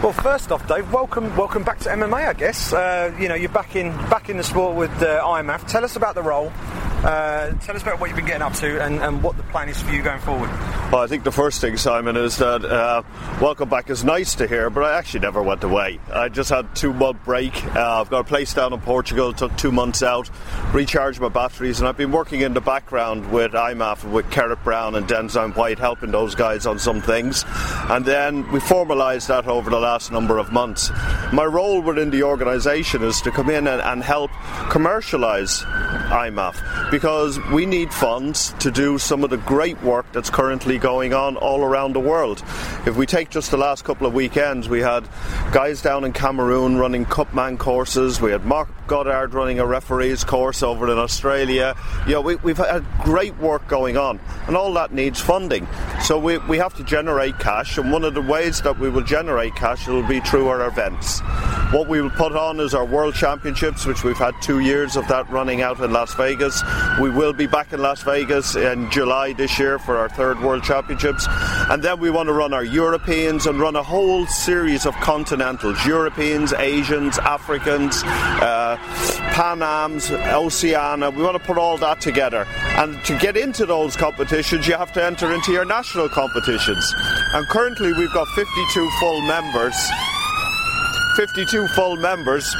Well, first off, Dave, welcome, welcome back to MMA. I guess uh, you know you're back in back in the sport with uh. Tell us about the role. Uh, tell us about what you've been getting up to and, and, what the plan is for you going forward. Well, I think the first thing, Simon, is that uh, welcome back is nice to hear, but I actually never went away. I just had two month break. Uh, I've got a place down in Portugal, took two months out, recharged my batteries, and I've been working in the background with IMMAF, with Kerrith Brown and Densign White, helping those guys on some things. And then we formalised that over the last number of months. My role within the organisation is to come in and, and help commercialise IMMAF because we need funds to do some of the great work that's currently going on all around the world. If we take just the last couple of weekends, we had guys down in Cameroon running Cutman courses, we had Marc Goddard running a referees course over in Australia. You know, we, we've had great work going on, and all that needs funding. So we, we have to generate cash, and one of the ways that we will generate cash will be through our events. What we will put on is our World Championships, which we've had two years of that running out in Las Vegas. We will be back in Las Vegas in July this year for our third World Championships. And then we want to run our Europeans and run a whole series of continentals Europeans, Asians, Africans, uh, Pan Ams, Oceania. We want to put all that together. And to get into those competitions, you have to enter into your national competitions. And currently, we've got 52 full members. 52 full members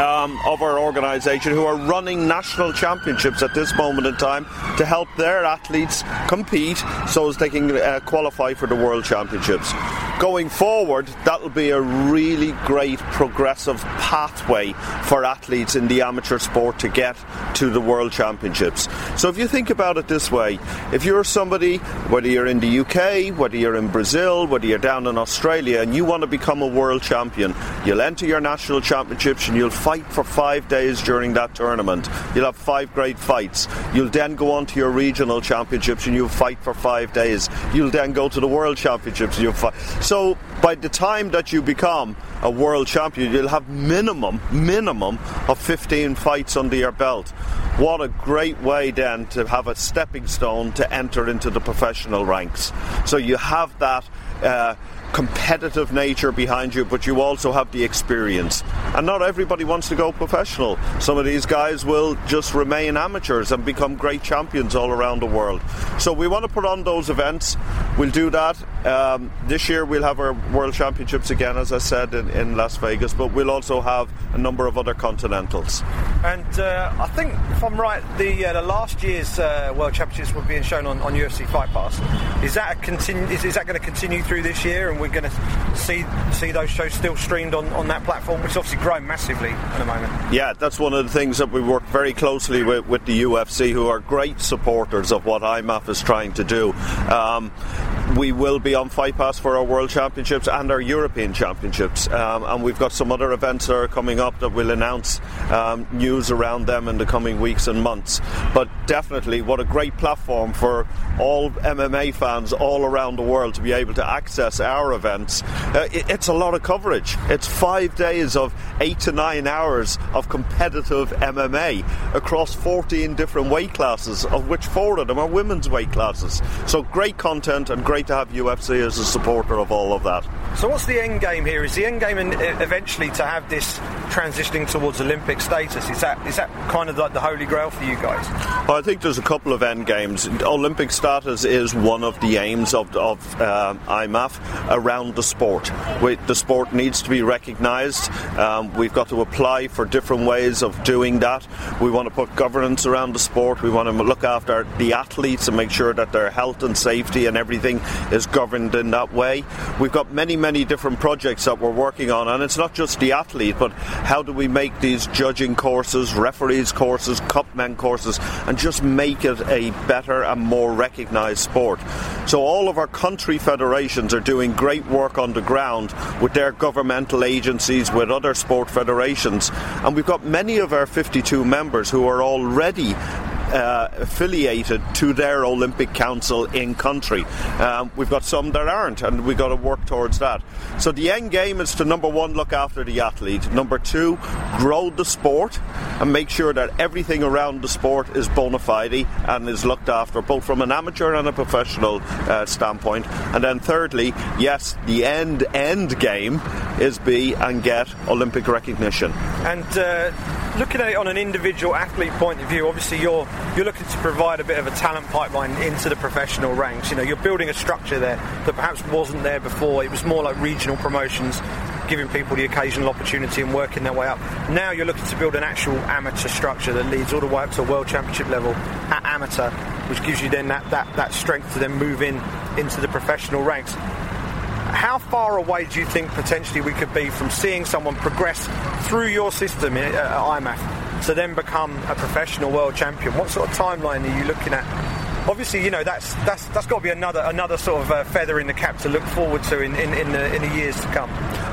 um, of our organisation who are running national championships at this moment in time to help their athletes compete so as they can uh, qualify for the World Championships. Going forward, that'll be a really great progressive pathway for athletes in the amateur sport to get to the World Championships. So if you think about it this way, if you're somebody, whether you're in the UK, whether you're in Brazil, whether you're down in Australia, and you want to become a world champion, you'll enter your national championships and you'll fight for five days during that tournament. You'll have five great fights. You'll then go on to your regional championships and you'll fight for five days. You'll then go to the world championships and you'll fight. So by the time that you become a world champion, you'll have minimum, minimum of 15 fights under your belt. What a great way then to have a stepping stone to enter into the professional ranks. So you have that. Uh, competitive nature behind you, but you also have the experience. And not everybody wants to go professional. Some of these guys will just remain amateurs and become great champions all around the world. So we want to put on those events. We'll do that. Um, this year we'll have our World Championships again, as I said, in, in Las Vegas, but we'll also have a number of other continentals. And uh, I think, if I'm right, the, uh, the last year's uh, World Championships were being shown on, on UFC Fight Pass. Is that, a continu- is, is that going to continue through this year? And we're going to see see those shows still streamed on, on that platform, which is obviously growing massively at the moment. Yeah, that's one of the things that we work very closely with, with the UFC, who are great supporters of what IMMAF is trying to do. Um, we will be on Fight Pass for our World Championships and our European Championships, um, and we've got some other events that are coming up that we'll announce um, news around them in the coming weeks and months. But definitely, what a great platform for all MMA fans all around the world to be able to access our events. Uh, it, it's a lot of coverage. It's five days of eight to nine hours of competitive MMA across 14 different weight classes, of which four of them are women's weight classes. So great content and great great to have UFC as a supporter of all of that. So, what's the end game here? Is the end game in, eventually to have this transitioning towards Olympic status? Is that is that kind of like the holy grail for you guys? Well, I think there's a couple of end games. Olympic status is one of the aims of, of uh, IMMAF around the sport. We, the sport needs to be recognised. Um, we've got to apply for different ways of doing that. We want to put governance around the sport. We want to look after the athletes and make sure that their health and safety and everything is governed in that way. We've got many many different projects that we're working on, and it's not just the athlete, but how do we make these judging courses, referees courses, cutmen courses, and just make it a better and more recognised sport. So all of our country federations are doing great work on the ground with their governmental agencies, with other sport federations, and we've got many of our 52 members who are already uh, affiliated to their Olympic Council in country. Um, we've got some that aren't, and we've got to work towards that. So the end game is to number one, look after the athlete. Number two, grow the sport and make sure that everything around the sport is bona fide and is looked after, both from an amateur and a professional uh, standpoint. And then thirdly, yes, the end end game is be and get Olympic recognition. And uh, looking at it on an individual athlete point of view, obviously you're you're looking to provide a bit of a talent pipeline into the professional ranks. You know, you're building a structure there that perhaps wasn't there before. It was more like regional promotions, giving people the occasional opportunity and working their way up. Now you're looking to build an actual amateur structure that leads all the way up to a world championship level at amateur, which gives you then that, that, that strength to then move in into the professional ranks. How far away do you think potentially we could be from seeing someone progress through your system at IMMAF to then become a professional world champion? What sort of timeline are you looking at? Obviously, you know that's that's that's got to be another another sort of uh, feather in the cap to look forward to in in, in, the, in the years to come.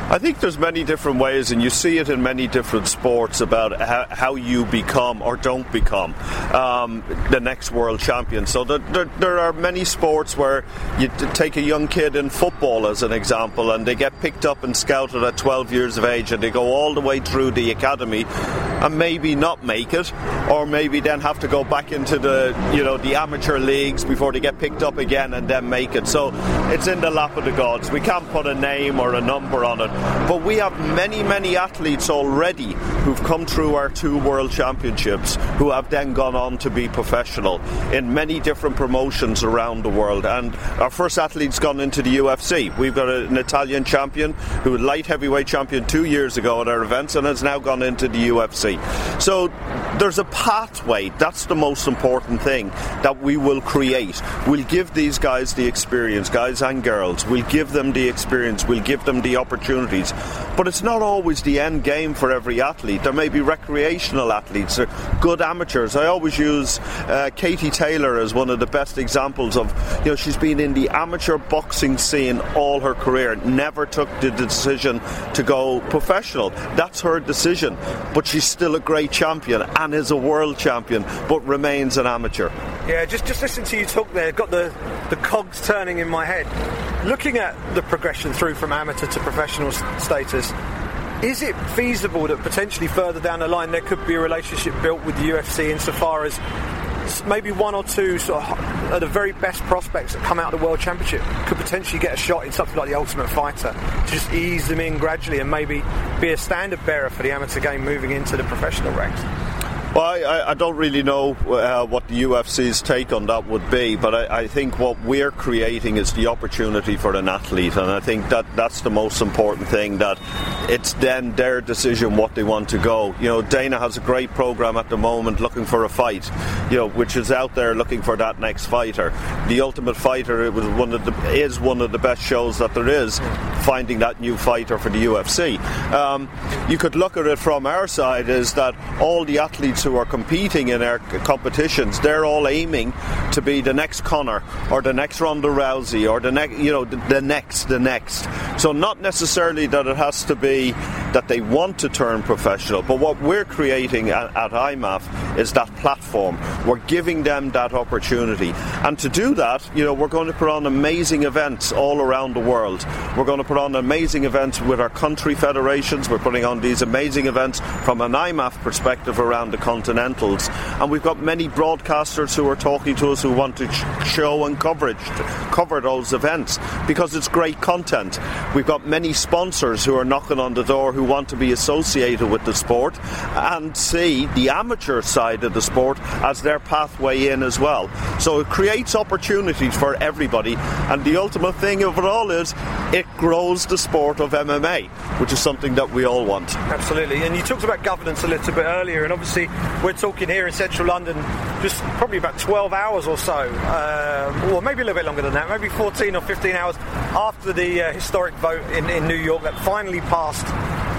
I think there's many different ways, and you see it in many different sports about how, how you become or don't become um, the next world champion. So there, there, there, are many sports where you take a young kid in football as an example, and they get picked up and scouted at 12 years of age, and they go all the way through the academy, and maybe not make it, or maybe then have to go back into the you know the amateur leagues before they get picked up again and then make it. So it's in the lap of the gods. We can't put a name or a number on it. But we have many, many athletes already who've come through our two world championships who have then gone on to be professional in many different promotions around the world. And our first athlete's gone into the UFC. We've got an Italian champion who was light heavyweight champion two years ago at our events and has now gone into the UFC. So there's a pathway. That's the most important thing that we will create. We'll give these guys the experience, guys and girls. We'll give them the experience. We'll give them the opportunities. But it's not always the end game for every athlete. There may be recreational athletes, or good amateurs. I always use uh, Katie Taylor as one of the best examples of, you know, she's been in the amateur boxing scene all her career, never took the decision to go professional. That's her decision. But she's still a great champion and is a world champion, but remains an amateur. Yeah, just just listen to you talk there. Got the the cogs turning in my head. Looking at the progression through from amateur to professional status, is it feasible that potentially further down the line there could be a relationship built with the UFC insofar as maybe one or two sort of the very best prospects that come out of the World Championship could potentially get a shot in something like the Ultimate Fighter to just ease them in gradually and maybe be a standard bearer for the amateur game moving into the professional ranks? Well, I, I, don't really know uh, what the UFC's take on that would be, but I, I, think what we're creating is the opportunity for an athlete, and I think that that's the most important thing. That it's then their decision what they want to go. You know, Dana has a great program at the moment, looking for a fight, you know, which is out there looking for that next fighter. The Ultimate Fighter it was one of the is one of the best shows that there is, finding that new fighter for the UFC. Um, you could look at it from our side is that all the athletes who are competing in our competitions, they're all aiming to be the next Conor or the next Ronda Rousey or the next, you know, the, the next, the next. So not necessarily that it has to be that they want to turn professional, but what we're creating at, at IMMAF is that platform. We're giving them that opportunity, and to do that, you know, we're going to put on amazing events all around the world. We're going to put on amazing events with our country federations. We're putting on these amazing events from an IMMAF perspective around the continentals. And we've got many broadcasters who are talking to us who want to show and coverage cover those events because it's great content. We've got many sponsors who are knocking on the door who want to be associated with the sport and see the amateur side of the sport as their pathway in as well. So it creates opportunities for everybody and the ultimate thing of it all is it grows the sport of MMA, which is something that we all want. Absolutely. And you talked about governance a little bit earlier and obviously we're talking here in central London just probably about 12 hours or so, uh, or maybe a little bit longer than that, maybe 14 or 15 hours after the uh, historic vote in, in New York that finally passed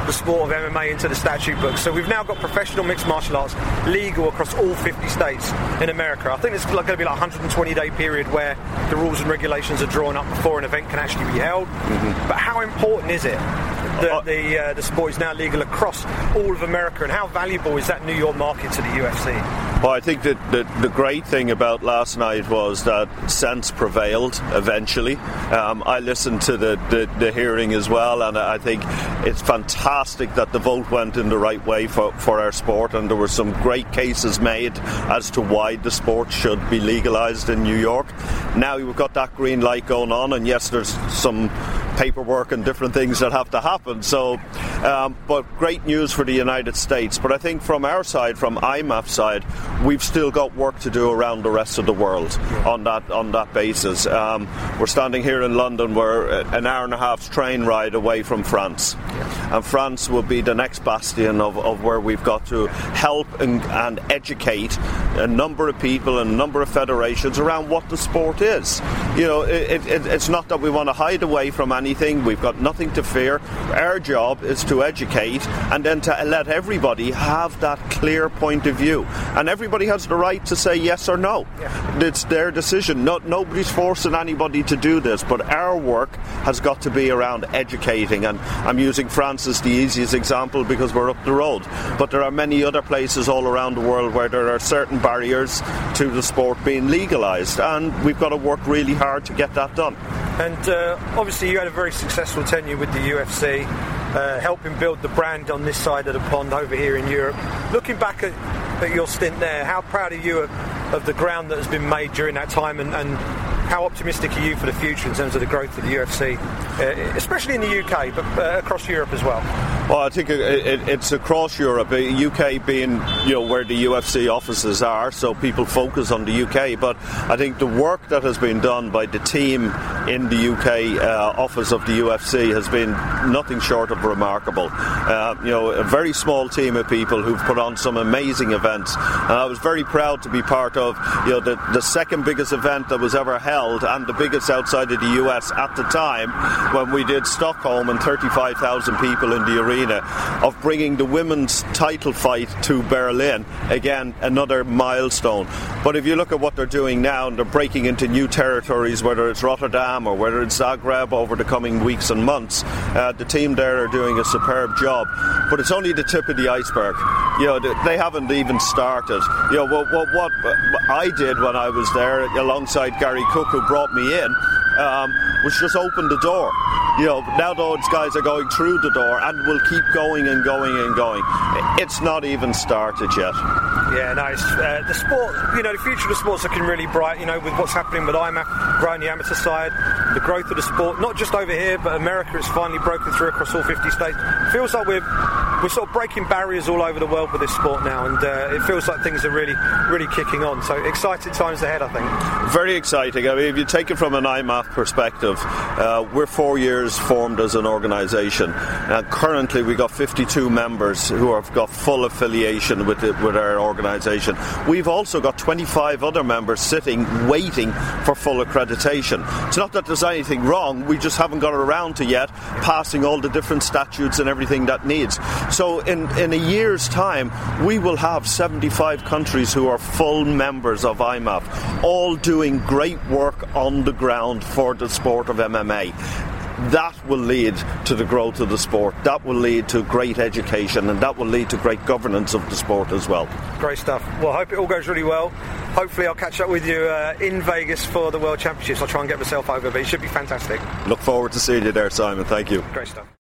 the sport of MMA into the statute book. So we've now got professional mixed martial arts legal across all 50 states in America. I think it's going to be like a 120 day period where the rules and regulations are drawn up before an event can actually be held. Mm-hmm. But how important is it that uh, the, uh, the sport is now legal across all of America, and how valuable is that New York market to the UFC? Well, I think that the, the great thing about last night was that sense prevailed eventually. Um, I listened to the, the, the, hearing as well, and I think it's fantastic that the vote went in the right way for, for our sport, and there were some great cases made as to why the sport should be legalised in New York. Now we've got that green light going on, and yes, there's some paperwork and different things that have to happen. So, um, but great news for the United States. But I think from our side, from IMMAF side, we've still got work to do around the rest of the world on that on that basis. Um, we're standing here in London. We're an hour and a half train ride away from France, and France will be the next bastion of, of where we've got to help and, and educate a number of people and a number of federations around what the sport is. You know, it, it, it's not that we want to hide away from anything. We've got nothing to fear. Our job is to educate and then to let everybody have that clear point of view. And everybody has the right to say yes or no. Yeah. It's their decision. No, nobody's forcing anybody to do this, but our work has got to be around educating. And I'm using France as the easiest example because we're up the road. But there are many other places all around the world where there are certain barriers to the sport being legalised. And we've got to work really hard to get that done. And uh, obviously, you had a very successful tenure with the UFC, uh, helping build the brand on this side of the pond over here in Europe. Looking back at, at your stint there, how proud are you of, of, the ground that has been made during that time and, and how optimistic are you for the future in terms of the growth of the UFC, uh, especially in the UK, but uh, across Europe as well? Well, I think it, it, it's across Europe. UK uh, being, you know, where the UFC offices are, so people focus on the UK. But I think the work that has been done by the team in the UK uh, office of the UFC has been nothing short of remarkable. Uh, you know, a very small team of people who've put on some amazing events, and I was very proud to be part of, you know, the, the second biggest event that was ever held held and the biggest outside of the US at the time when we did Stockholm and 35,000 people in the arena of bringing the women's title fight to Berlin. Again, another milestone. But if you look at what they're doing now, and they're breaking into new territories, whether it's Rotterdam or whether it's Zagreb over the coming weeks and months, uh, the team there are doing a superb job. But it's only the tip of the iceberg. You know, they haven't even started. You know, what, what, what I did when I was there alongside Gary Cook who brought me in um, was just opened the door. You know, now those guys are going through the door and will keep going and going and going. It's not even started yet. Yeah, nice. Uh, the sport, you know, the future of the sport's looking really bright. You know, with what's happening with IMMAF, growing the amateur side, the growth of the sport, not just over here, but America. It's finally broken through across all 50 states. Feels like we're we're sort of breaking barriers all over the world with this sport now, and uh, it feels like things are really, really kicking on. So exciting times ahead, I think. Very exciting. I mean, if you take it from an IMMAF perspective, uh, we're four years formed as an organisation, and currently we've got 52 members who have got full affiliation with it, with our organisation. We've also got 25 other members sitting waiting for full accreditation. It's not that there's anything wrong; we just haven't got around to yet passing all the different statutes and everything that needs. So in, in a year's time, we will have 75 countries who are full members of IMMAF, all doing great work on the ground for the sport of MMA that will lead to the growth of the sport. That will lead to great education and that will lead to great governance of the sport as well. Great stuff. Well, I hope it all goes really well. Hopefully, I'll catch up with you uh, in Vegas for the World Championships. I'll try and get myself over, but it should be fantastic. Look forward to seeing you there, Simon. Thank you. Great stuff.